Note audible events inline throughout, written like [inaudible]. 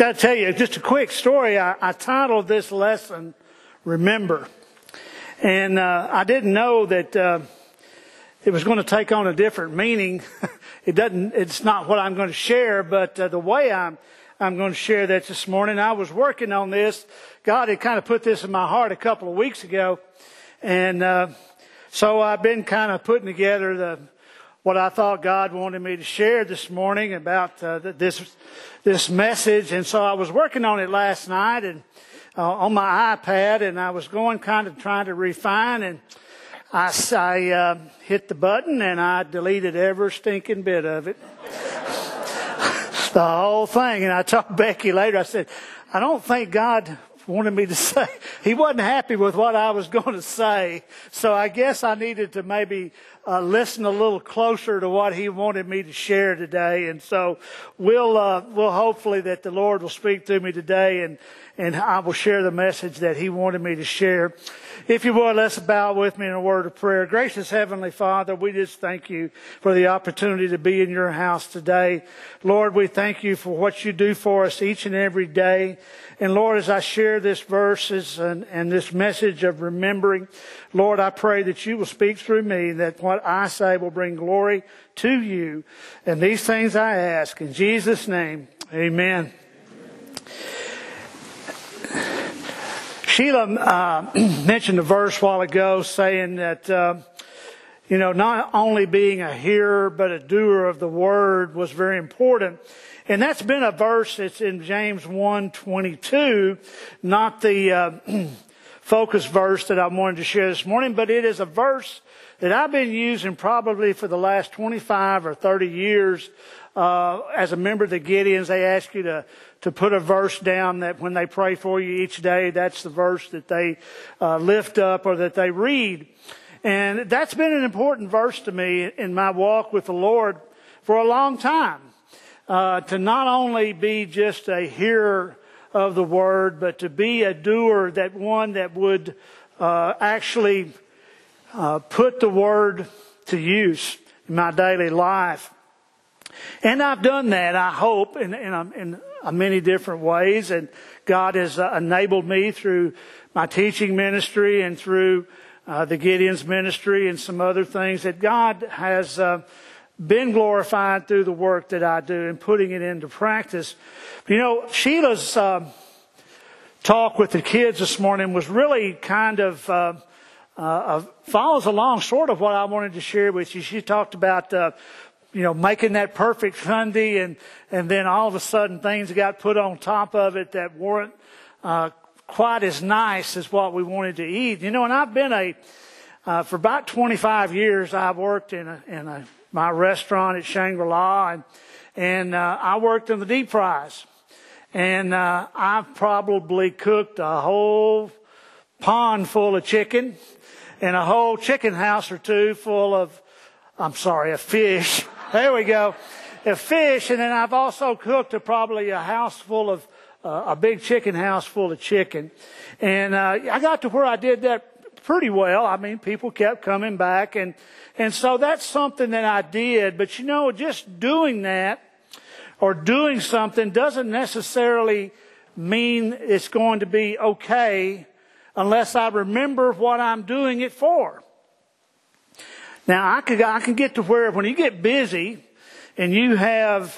got to tell you just a quick story. I, I titled this lesson "Remember," and uh, I didn't know that uh, it was going to take on a different meaning. [laughs] it doesn't. It's not what I'm going to share, but uh, the way I'm I'm going to share that this morning. I was working on this. God had kind of put this in my heart a couple of weeks ago, and uh, so I've been kind of putting together the what I thought God wanted me to share this morning about uh, this this message, and so I was working on it last night and uh, on my iPad, and I was going kind of trying to refine, and I, I uh, hit the button and I deleted every stinking bit of it, [laughs] the whole thing, and I told Becky later. I said, I don't think God wanted me to [laughs] say. He wasn't happy with what I was going to say. So I guess I needed to maybe uh, listen a little closer to what he wanted me to share today. And so we'll, uh, we'll hopefully that the Lord will speak to me today and, and I will share the message that he wanted me to share. If you would, let's bow with me in a word of prayer. Gracious Heavenly Father, we just thank you for the opportunity to be in your house today. Lord, we thank you for what you do for us each and every day. And Lord, as I share this verses and, and this message of remembering, Lord, I pray that you will speak through me, and that what I say will bring glory to you. And these things I ask in Jesus' name. Amen. Sheila uh, [clears throat] mentioned a verse while ago saying that, uh, you know, not only being a hearer but a doer of the word was very important. And that's been a verse that's in James 1:22, not the uh, [clears throat] focus verse that I wanted to share this morning, but it is a verse that I've been using probably for the last 25 or 30 years uh, as a member of the Gideons, they ask you to, to put a verse down that when they pray for you each day, that's the verse that they uh, lift up or that they read. And that's been an important verse to me in my walk with the Lord for a long time. Uh, to not only be just a hearer of the word, but to be a doer, that one that would uh, actually uh, put the word to use in my daily life. And I've done that, I hope, in, in, in many different ways. And God has uh, enabled me through my teaching ministry and through uh, the Gideon's ministry and some other things that God has uh, been glorified through the work that I do and putting it into practice. You know, Sheila's uh, talk with the kids this morning was really kind of uh, uh, follows along sort of what I wanted to share with you. She talked about you know, making that perfect Sunday and, and then all of a sudden things got put on top of it that weren't, uh, quite as nice as what we wanted to eat. You know, and I've been a, uh, for about 25 years, I've worked in a, in a, my restaurant at Shangri-La and, and, uh, I worked in the deep fries. And, uh, I've probably cooked a whole pond full of chicken and a whole chicken house or two full of, I'm sorry, a fish. [laughs] There we go. A fish, and then I've also cooked a, probably a house full of uh, a big chicken house full of chicken, and uh, I got to where I did that pretty well. I mean, people kept coming back, and and so that's something that I did. But you know, just doing that or doing something doesn't necessarily mean it's going to be okay unless I remember what I'm doing it for. Now I can, I can get to where when you get busy and you have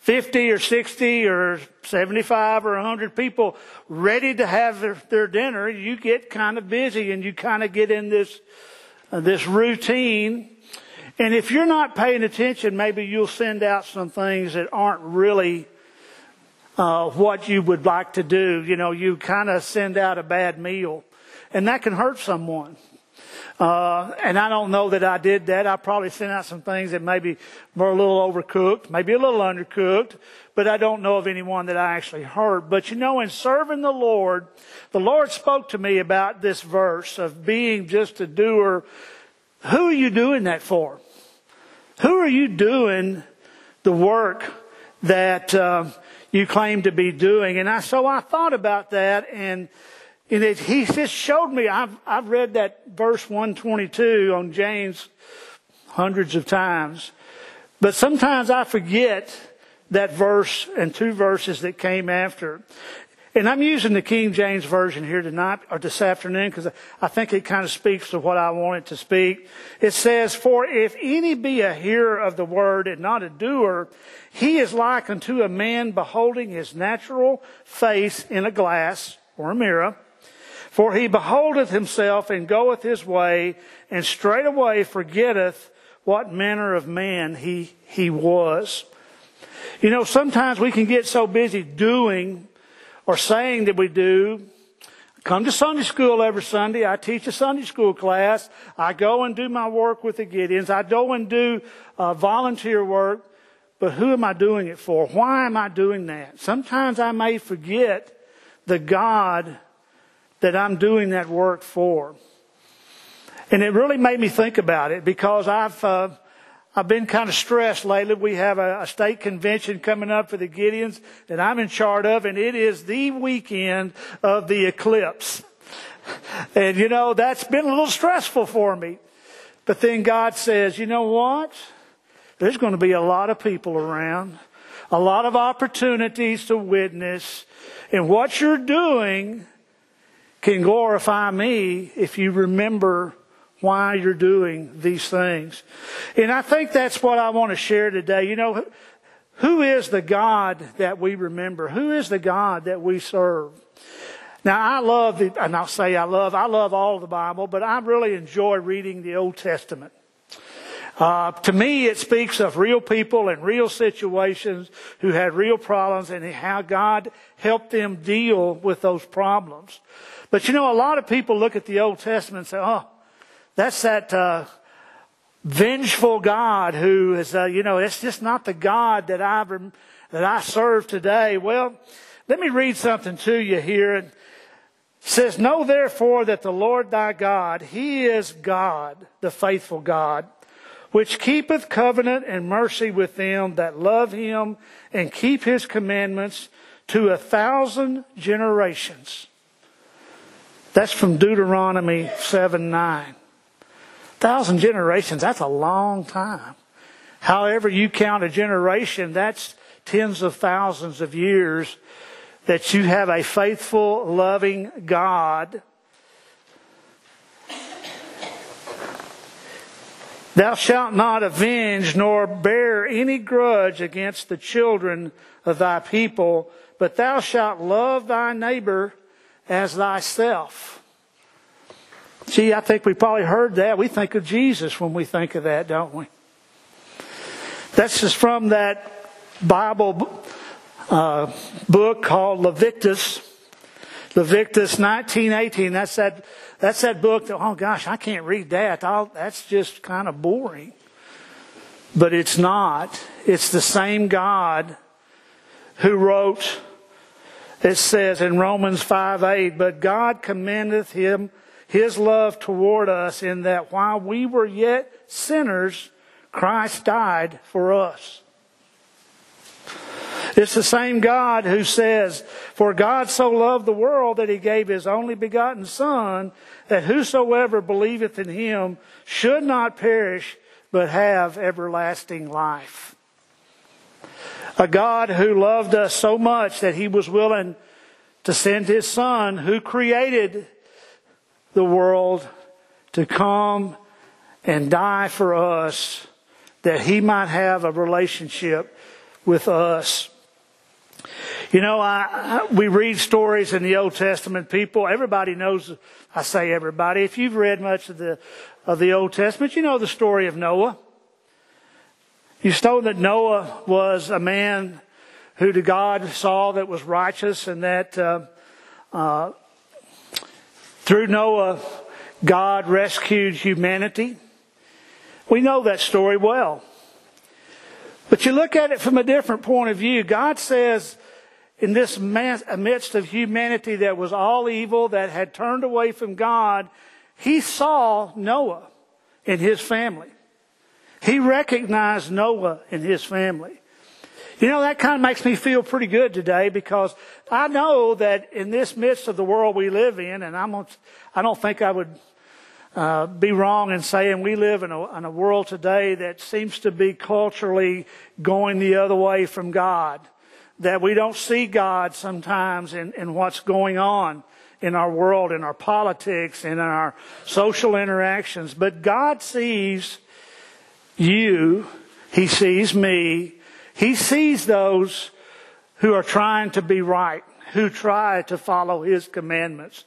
50 or 60 or 75 or 100 people ready to have their, their dinner, you get kind of busy and you kind of get in this, this routine. And if you're not paying attention, maybe you'll send out some things that aren't really uh, what you would like to do. You know, you kind of send out a bad meal, and that can hurt someone. Uh, and I don't know that I did that. I probably sent out some things that maybe were a little overcooked, maybe a little undercooked, but I don't know of anyone that I actually heard. But you know, in serving the Lord, the Lord spoke to me about this verse of being just a doer. Who are you doing that for? Who are you doing the work that uh, you claim to be doing? And I, so I thought about that and and it, he just showed me, I've, I've read that verse 122 on James hundreds of times, but sometimes I forget that verse and two verses that came after. And I'm using the King James Version here tonight or this afternoon because I think it kind of speaks to what I want it to speak. It says, For if any be a hearer of the word and not a doer, he is like unto a man beholding his natural face in a glass or a mirror. For he beholdeth himself and goeth his way, and straightway forgetteth what manner of man he, he was. You know, sometimes we can get so busy doing or saying that we do. Come to Sunday school every Sunday. I teach a Sunday school class. I go and do my work with the Gideons. I go and do uh, volunteer work. But who am I doing it for? Why am I doing that? Sometimes I may forget the God that I'm doing that work for. And it really made me think about it because I've, uh, I've been kind of stressed lately. We have a, a, state convention coming up for the Gideons that I'm in charge of, and it is the weekend of the eclipse. And you know, that's been a little stressful for me. But then God says, you know what? There's going to be a lot of people around, a lot of opportunities to witness, and what you're doing can glorify me if you remember why you're doing these things. And I think that's what I want to share today. You know, who is the God that we remember? Who is the God that we serve? Now I love the, and I'll say I love, I love all the Bible, but I really enjoy reading the Old Testament. Uh, to me, it speaks of real people and real situations who had real problems and how God helped them deal with those problems. But you know, a lot of people look at the Old Testament and say, oh, that's that uh, vengeful God who is, uh, you know, it's just not the God that I that I serve today. Well, let me read something to you here. It says, "Know therefore that the Lord thy God, He is God, the faithful God." Which keepeth covenant and mercy with them that love him and keep his commandments to a thousand generations. That's from Deuteronomy 7 9 thousand generations, that's a long time. However you count a generation, that's tens of thousands of years that you have a faithful, loving God. Thou shalt not avenge nor bear any grudge against the children of thy people, but thou shalt love thy neighbor as thyself. Gee, I think we probably heard that. We think of Jesus when we think of that, don't we? That's just from that Bible uh, book called Leviticus. Leviticus 1918. That's that. That's that book that. Oh gosh, I can't read that. I'll, that's just kind of boring. But it's not. It's the same God who wrote. It says in Romans 5 8, but God commendeth him his love toward us in that while we were yet sinners, Christ died for us. It's the same God who says, For God so loved the world that he gave his only begotten Son, that whosoever believeth in him should not perish, but have everlasting life. A God who loved us so much that he was willing to send his Son, who created the world to come and die for us that he might have a relationship with us. You know, I, I, we read stories in the Old Testament. People, everybody knows. I say everybody. If you've read much of the of the Old Testament, you know the story of Noah. You know that Noah was a man who to God saw that was righteous, and that uh, uh, through Noah, God rescued humanity. We know that story well. But you look at it from a different point of view. God says, in this midst of humanity that was all evil, that had turned away from God, He saw Noah and his family. He recognized Noah and his family. You know, that kind of makes me feel pretty good today because I know that in this midst of the world we live in, and I'm, I don't think I would, uh, be wrong in saying we live in a, in a world today that seems to be culturally going the other way from God. That we don't see God sometimes in, in what's going on in our world, in our politics, in our social interactions. But God sees you. He sees me. He sees those who are trying to be right, who try to follow His commandments.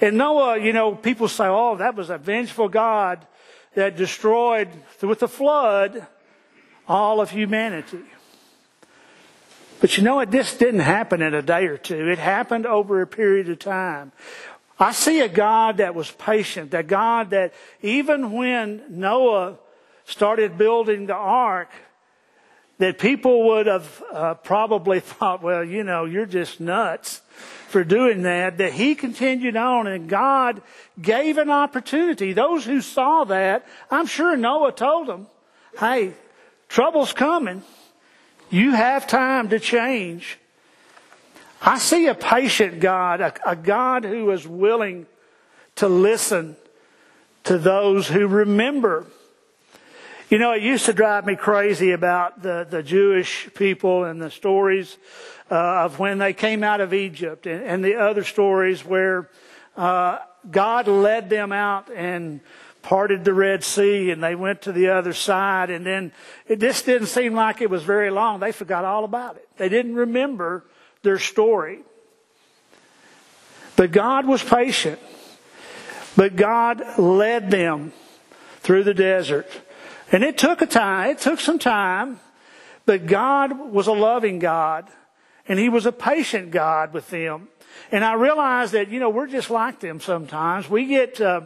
And Noah, you know, people say, oh, that was a vengeful God that destroyed with the flood all of humanity. But you know what? This didn't happen in a day or two. It happened over a period of time. I see a God that was patient, that God that even when Noah started building the ark, that people would have uh, probably [laughs] thought, well, you know, you're just nuts for doing that, that he continued on and God gave an opportunity. Those who saw that, I'm sure Noah told them, hey, trouble's coming. You have time to change. I see a patient God, a, a God who is willing to listen to those who remember you know, it used to drive me crazy about the, the Jewish people and the stories uh, of when they came out of Egypt and, and the other stories where uh, God led them out and parted the Red Sea and they went to the other side and then it just didn't seem like it was very long. They forgot all about it. They didn't remember their story. But God was patient. But God led them through the desert. And it took a time, it took some time, but God was a loving God and He was a patient God with them. And I realized that, you know, we're just like them sometimes. We get, uh,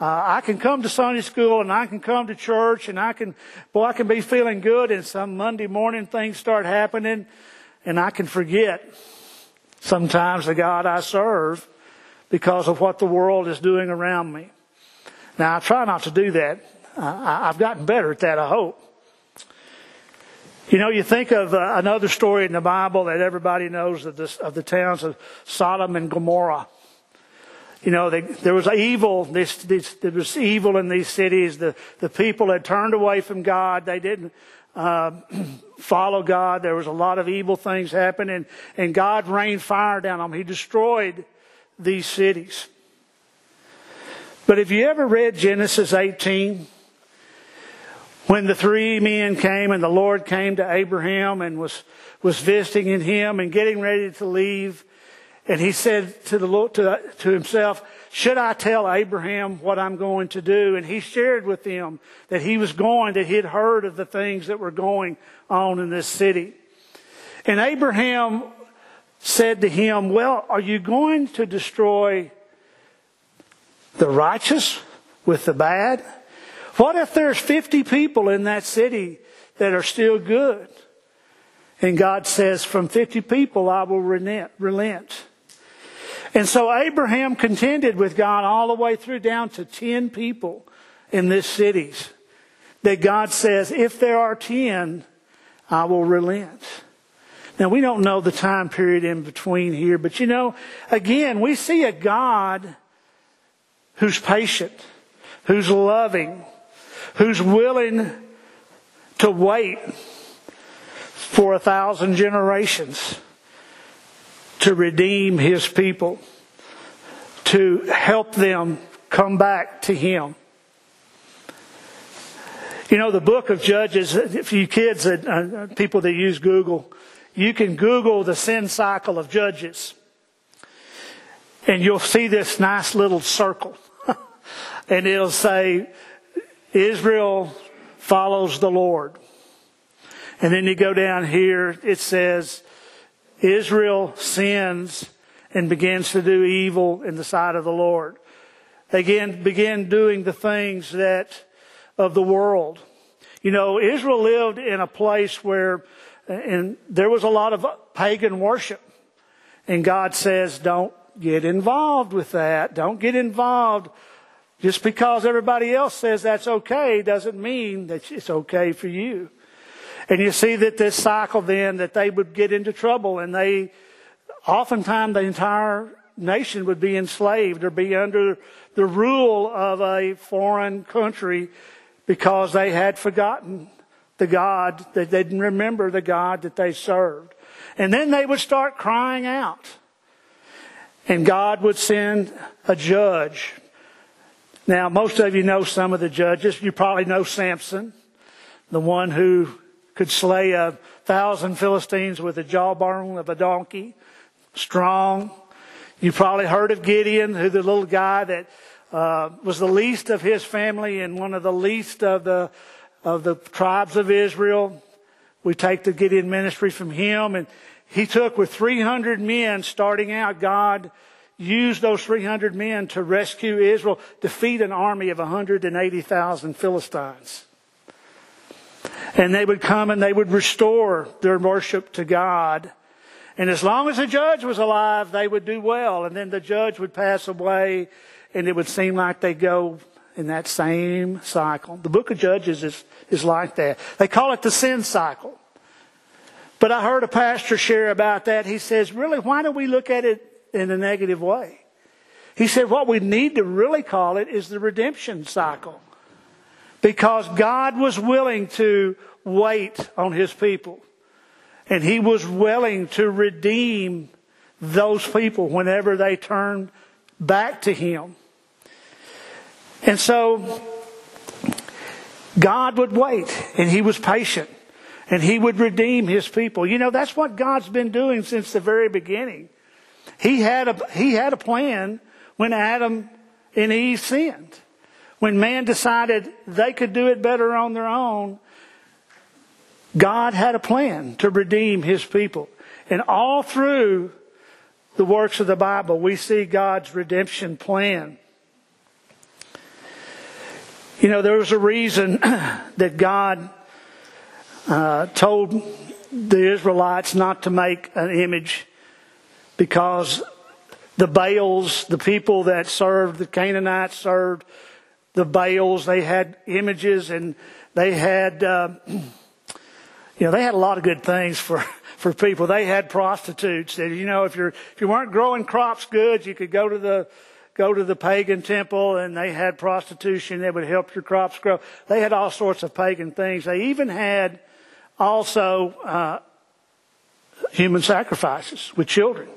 uh, I can come to Sunday school and I can come to church and I can, boy, I can be feeling good and some Monday morning things start happening and I can forget sometimes the God I serve because of what the world is doing around me. Now I try not to do that. I've gotten better at that, I hope. You know, you think of uh, another story in the Bible that everybody knows of, this, of the towns of Sodom and Gomorrah. You know, they, there was evil. This, this, there was evil in these cities. The the people had turned away from God. They didn't uh, [clears throat] follow God. There was a lot of evil things happening, and God rained fire down on them. He destroyed these cities. But have you ever read Genesis 18? When the three men came and the Lord came to Abraham and was, was visiting him and getting ready to leave, and he said to the Lord, to, to himself, should I tell Abraham what I'm going to do? And he shared with them that he was going, that he had heard of the things that were going on in this city. And Abraham said to him, well, are you going to destroy the righteous with the bad? What if there's 50 people in that city that are still good? And God says, from 50 people I will relent. And so Abraham contended with God all the way through down to 10 people in this cities. That God says, if there are 10, I will relent. Now we don't know the time period in between here, but you know, again, we see a God who's patient, who's loving, who's willing to wait for a thousand generations to redeem his people, to help them come back to him. You know, the book of Judges, if you kids, uh, people that use Google, you can Google the sin cycle of Judges. And you'll see this nice little circle. [laughs] and it'll say Israel follows the Lord. And then you go down here, it says, Israel sins and begins to do evil in the sight of the Lord. They again begin doing the things that of the world. You know, Israel lived in a place where and there was a lot of pagan worship. And God says, don't get involved with that. Don't get involved just because everybody else says that's okay doesn't mean that it's okay for you. And you see that this cycle then that they would get into trouble and they, oftentimes the entire nation would be enslaved or be under the rule of a foreign country because they had forgotten the God, that they didn't remember the God that they served. And then they would start crying out. And God would send a judge. Now, most of you know some of the judges. You probably know Samson, the one who could slay a thousand Philistines with the jawbone of a donkey. Strong. You probably heard of Gideon, who the little guy that uh, was the least of his family and one of the least of the of the tribes of Israel. We take the Gideon ministry from him, and he took with 300 men starting out. God used those 300 men to rescue Israel, defeat an army of 180,000 Philistines. And they would come and they would restore their worship to God. And as long as the judge was alive, they would do well. And then the judge would pass away, and it would seem like they go in that same cycle. The book of Judges is, is like that. They call it the sin cycle. But I heard a pastor share about that. He says, really, why do we look at it in a negative way? He said, what we need to really call it is the redemption cycle. Because God was willing to wait on his people. And he was willing to redeem those people whenever they turned back to him. And so God would wait and he was patient and he would redeem his people. You know, that's what God's been doing since the very beginning. He had a, he had a plan when Adam and Eve sinned. When man decided they could do it better on their own, God had a plan to redeem his people. And all through the works of the Bible, we see God's redemption plan. You know, there was a reason [clears throat] that God uh, told the Israelites not to make an image because the Baals, the people that served, the Canaanites served the Baals, they had images and they had, uh, [clears throat] you know, they had a lot of good things for, [laughs] for people. They had prostitutes. That, you know, if you're if you weren't growing crops good, you could go to the go to the pagan temple and they had prostitution that would help your crops grow. They had all sorts of pagan things. They even had also uh, human sacrifices with children.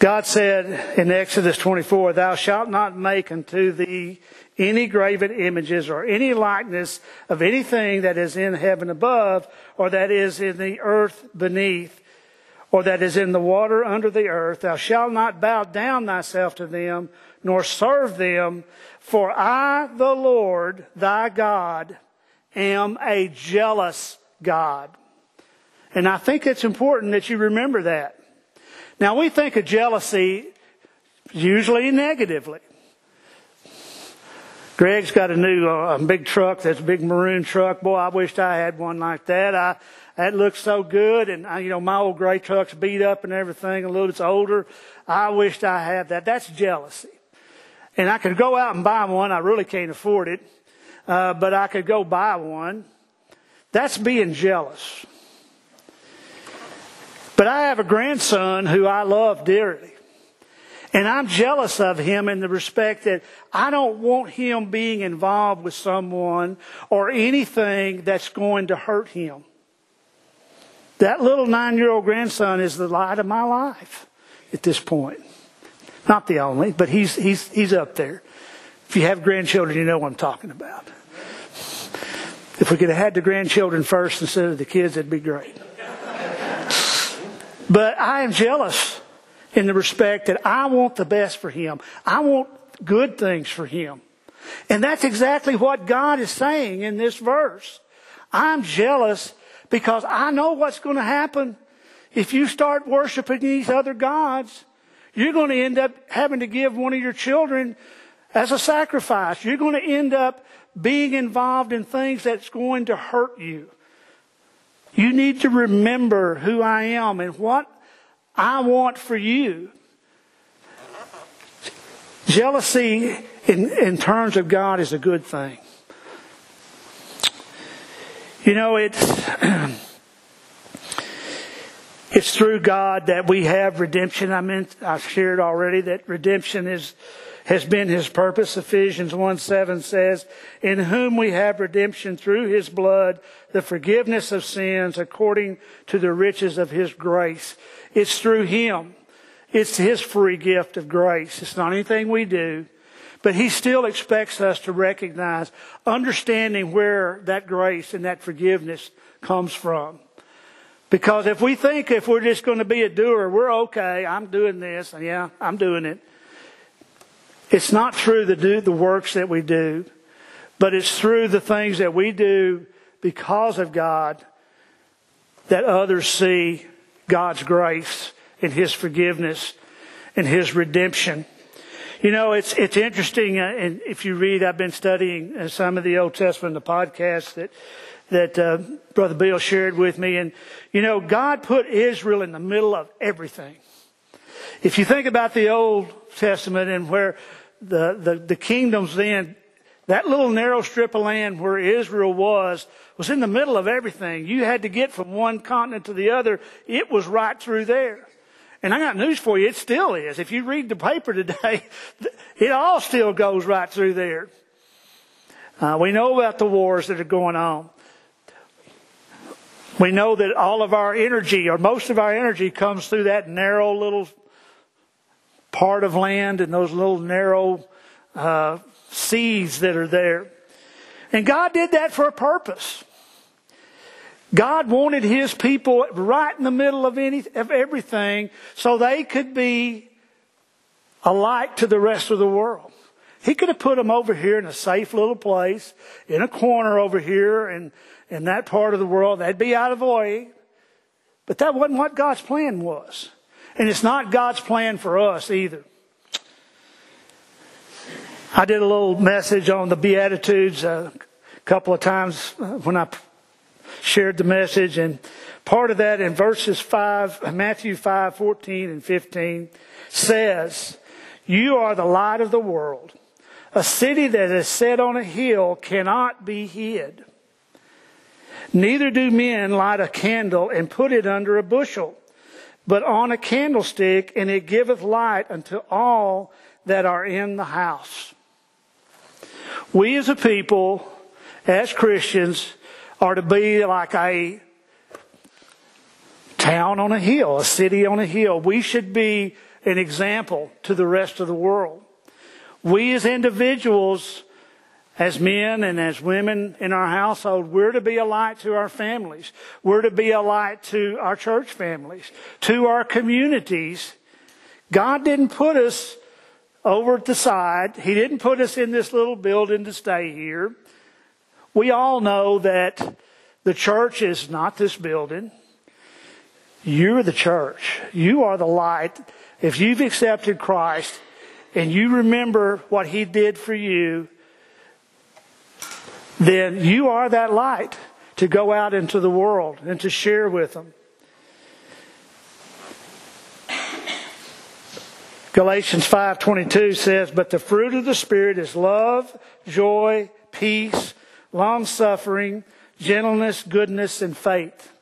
God said in Exodus 24, Thou shalt not make unto thee any graven images or any likeness of anything that is in heaven above or that is in the earth beneath or that is in the water under the earth. Thou shalt not bow down thyself to them, nor serve them, for I, the Lord thy God, am a jealous God. And I think it's important that you remember that. Now we think of jealousy usually negatively. Greg's got a new, uh, big truck, that's a big maroon truck. Boy, I wished I had one like that. I, that looks so good. And, I, you know, my old gray truck's beat up and everything, a little bit older. I wished I had that. That's jealousy. And I could go out and buy one. I really can't afford it. Uh, but I could go buy one. That's being jealous. But I have a grandson who I love dearly. And I'm jealous of him in the respect that I don't want him being involved with someone or anything that's going to hurt him. That little nine year old grandson is the light of my life at this point. Not the only, but he's, he's, he's up there. If you have grandchildren, you know what I'm talking about. If we could have had the grandchildren first instead of the kids, it'd be great. But I am jealous in the respect that I want the best for him. I want good things for him. And that's exactly what God is saying in this verse. I'm jealous because I know what's going to happen if you start worshiping these other gods. You're going to end up having to give one of your children as a sacrifice. You're going to end up being involved in things that's going to hurt you. You need to remember who I am and what I want for you. Jealousy in, in terms of God is a good thing. You know, it's, [clears throat] It's through God that we have redemption. I meant, I shared already that redemption is, has been his purpose. Ephesians 1 7 says, In whom we have redemption through his blood, the forgiveness of sins according to the riches of his grace. It's through him. It's his free gift of grace. It's not anything we do. But he still expects us to recognize, understanding where that grace and that forgiveness comes from. Because if we think if we're just going to be a doer, we're okay, I'm doing this, yeah, I'm doing it. It's not through the do the works that we do, but it's through the things that we do because of God that others see God's grace and His forgiveness and His redemption. You know, it's it's interesting, uh, and if you read, I've been studying uh, some of the Old Testament, the podcasts that that uh, Brother Bill shared with me, and you know, God put Israel in the middle of everything. If you think about the Old Testament and where the the, the kingdoms then, that little narrow strip of land where Israel was was in the middle of everything. You had to get from one continent to the other. It was right through there. And I got news for you, it still is. If you read the paper today, [laughs] it all still goes right through there. Uh, we know about the wars that are going on. We know that all of our energy, or most of our energy, comes through that narrow little part of land and those little narrow uh, seas that are there. And God did that for a purpose. God wanted His people right in the middle of, any, of everything so they could be a light to the rest of the world. He could have put them over here in a safe little place, in a corner over here in, in that part of the world. They'd be out of the way. But that wasn't what God's plan was. And it's not God's plan for us either. I did a little message on the Beatitudes a couple of times uh, when I shared the message. And part of that in verses 5, uh, Matthew 5, 14 and 15 says, You are the light of the world. A city that is set on a hill cannot be hid. Neither do men light a candle and put it under a bushel, but on a candlestick, and it giveth light unto all that are in the house. We as a people, as Christians, are to be like a town on a hill, a city on a hill. We should be an example to the rest of the world. We as individuals, as men and as women in our household, we're to be a light to our families. We're to be a light to our church families, to our communities. God didn't put us over at the side. He didn't put us in this little building to stay here. We all know that the church is not this building. You're the church. You are the light. If you've accepted Christ and you remember what He did for you, then you are that light to go out into the world and to share with them. Galatians 5:22 says, "But the fruit of the spirit is love, joy, peace, long suffering, gentleness, goodness, and faith.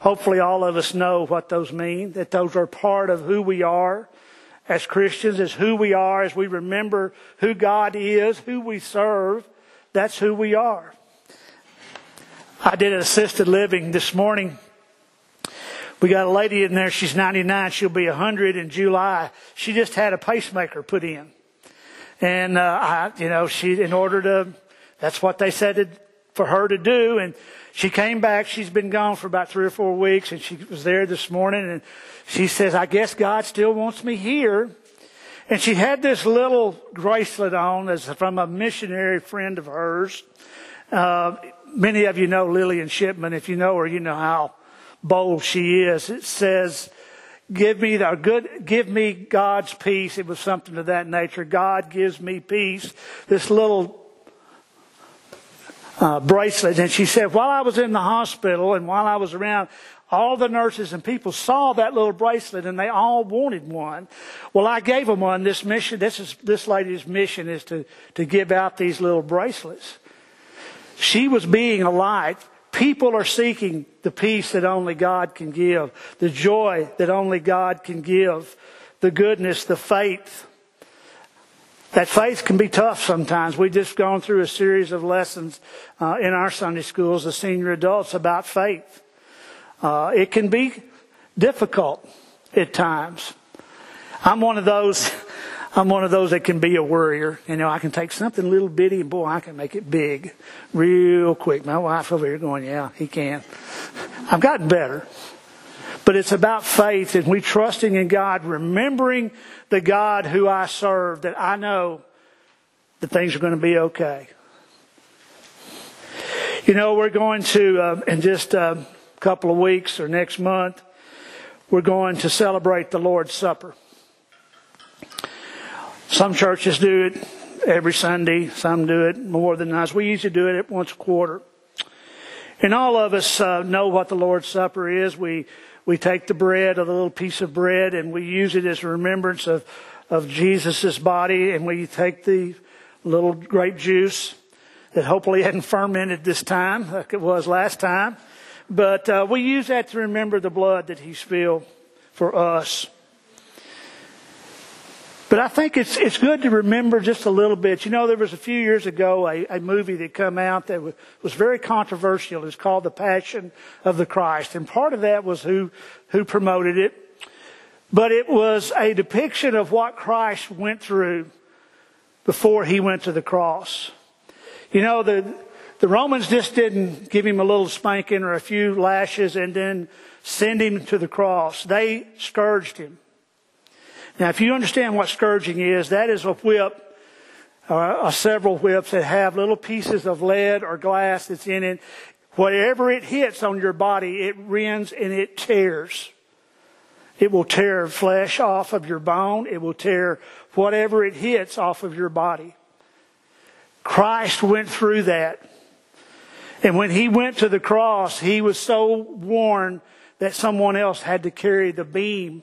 Hopefully, all of us know what those mean, that those are part of who we are as Christians, as who we are, as we remember who God is, who we serve. That's who we are. I did an assisted living this morning. We got a lady in there, she's 99, she'll be 100 in July. She just had a pacemaker put in. And, uh, I, you know, she, in order to that's what they said for her to do. And she came back. She's been gone for about three or four weeks, and she was there this morning. And she says, "I guess God still wants me here." And she had this little bracelet on as from a missionary friend of hers. Uh, many of you know Lillian Shipman. If you know her, you know how bold she is. It says, "Give me the good, give me God's peace." It was something of that nature. God gives me peace. This little uh, bracelet. And she said, while I was in the hospital and while I was around, all the nurses and people saw that little bracelet and they all wanted one. Well, I gave them one. This mission, this is, this lady's mission is to, to give out these little bracelets. She was being a light People are seeking the peace that only God can give, the joy that only God can give, the goodness, the faith. That faith can be tough sometimes. We've just gone through a series of lessons uh, in our Sunday schools, the senior adults, about faith. Uh, it can be difficult at times. I'm one of those. [laughs] I'm one of those that can be a worrier. You know, I can take something little bitty and boy, I can make it big real quick. My wife over here going, yeah, he can. [laughs] I've gotten better. But it's about faith and we trusting in God, remembering the God who I serve, that I know that things are going to be okay. You know, we're going to, uh, in just a couple of weeks or next month, we're going to celebrate the Lord's Supper. Some churches do it every Sunday. Some do it more than us. We usually do it once a quarter. And all of us uh, know what the Lord's Supper is. We we take the bread, a little piece of bread, and we use it as a remembrance of of Jesus' body, and we take the little grape juice that hopefully hadn't fermented this time like it was last time. But uh, we use that to remember the blood that He spilled for us. But I think it's it's good to remember just a little bit. You know, there was a few years ago a, a movie that come out that was, was very controversial. It's called The Passion of the Christ, and part of that was who who promoted it. But it was a depiction of what Christ went through before he went to the cross. You know, the the Romans just didn't give him a little spanking or a few lashes and then send him to the cross. They scourged him. Now, if you understand what scourging is, that is a whip, uh, several whips that have little pieces of lead or glass that's in it. Whatever it hits on your body, it rends and it tears. It will tear flesh off of your bone. It will tear whatever it hits off of your body. Christ went through that. And when he went to the cross, he was so worn that someone else had to carry the beam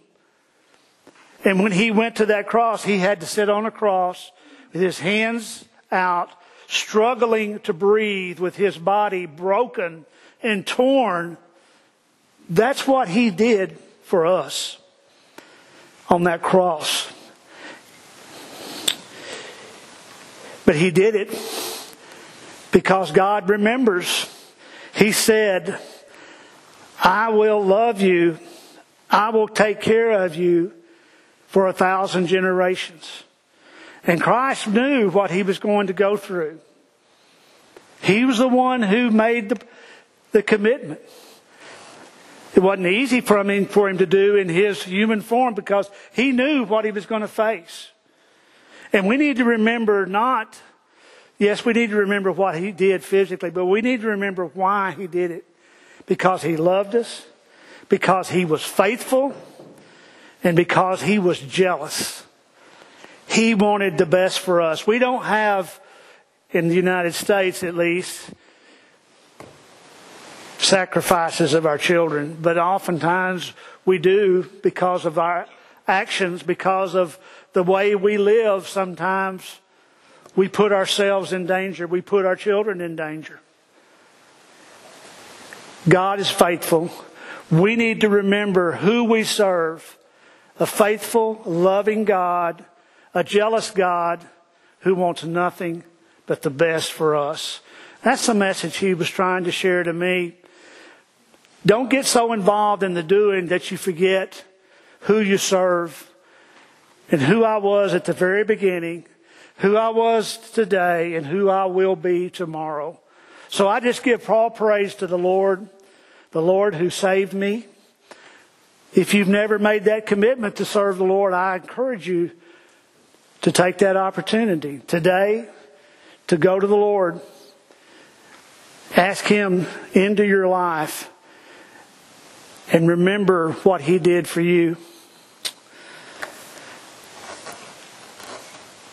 and when he went to that cross, he had to sit on a cross with his hands out, struggling to breathe with his body broken and torn. That's what he did for us on that cross. But he did it because God remembers. He said, I will love you. I will take care of you for a thousand generations. And Christ knew what he was going to go through. He was the one who made the, the commitment. It wasn't easy for him, for him to do in his human form because he knew what he was going to face. And we need to remember not, yes, we need to remember what he did physically, but we need to remember why he did it. Because he loved us, because he was faithful, and because he was jealous. He wanted the best for us. We don't have, in the United States at least, sacrifices of our children, but oftentimes we do because of our actions, because of the way we live. Sometimes we put ourselves in danger, we put our children in danger. God is faithful. We need to remember who we serve a faithful, loving God, a jealous God who wants nothing but the best for us. That's the message he was trying to share to me. Don't get so involved in the doing that you forget who you serve and who I was at the very beginning, who I was today, and who I will be tomorrow. So I just give all praise to the Lord, the Lord who saved me, if you've never made that commitment to serve the Lord, I encourage you to take that opportunity today to go to the Lord. Ask Him into your life and remember what He did for you.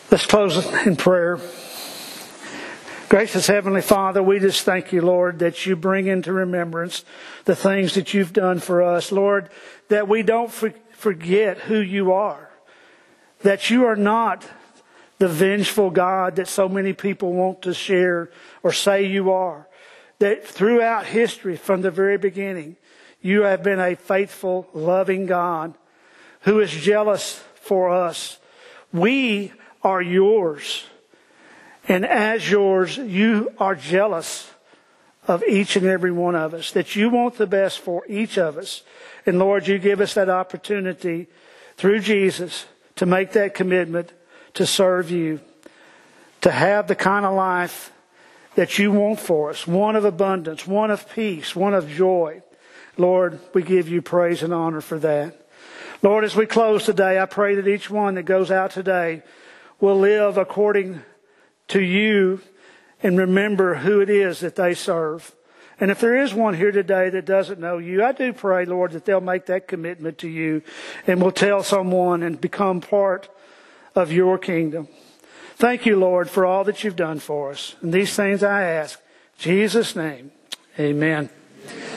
Let's close in prayer. Gracious Heavenly Father, we just thank you, Lord, that you bring into remembrance the things that you've done for us. Lord, that we don't forget who you are. That you are not the vengeful God that so many people want to share or say you are. that throughout history, from the very beginning, you have been a faithful, loving God who is jealous for us. We are yours. And as yours, you are jealous of each and every one of us, that you want the best for each of us. And Lord, you give us that opportunity through Jesus to make that commitment to serve you, to have the kind of life that you want for us one of abundance, one of peace, one of joy. Lord, we give you praise and honor for that. Lord, as we close today, I pray that each one that goes out today will live according to you and remember who it is that they serve. And if there is one here today that doesn't know you, I do pray, Lord, that they'll make that commitment to you and will tell someone and become part of your kingdom. Thank you, Lord, for all that you've done for us. And these things I ask. In Jesus' name, amen. amen.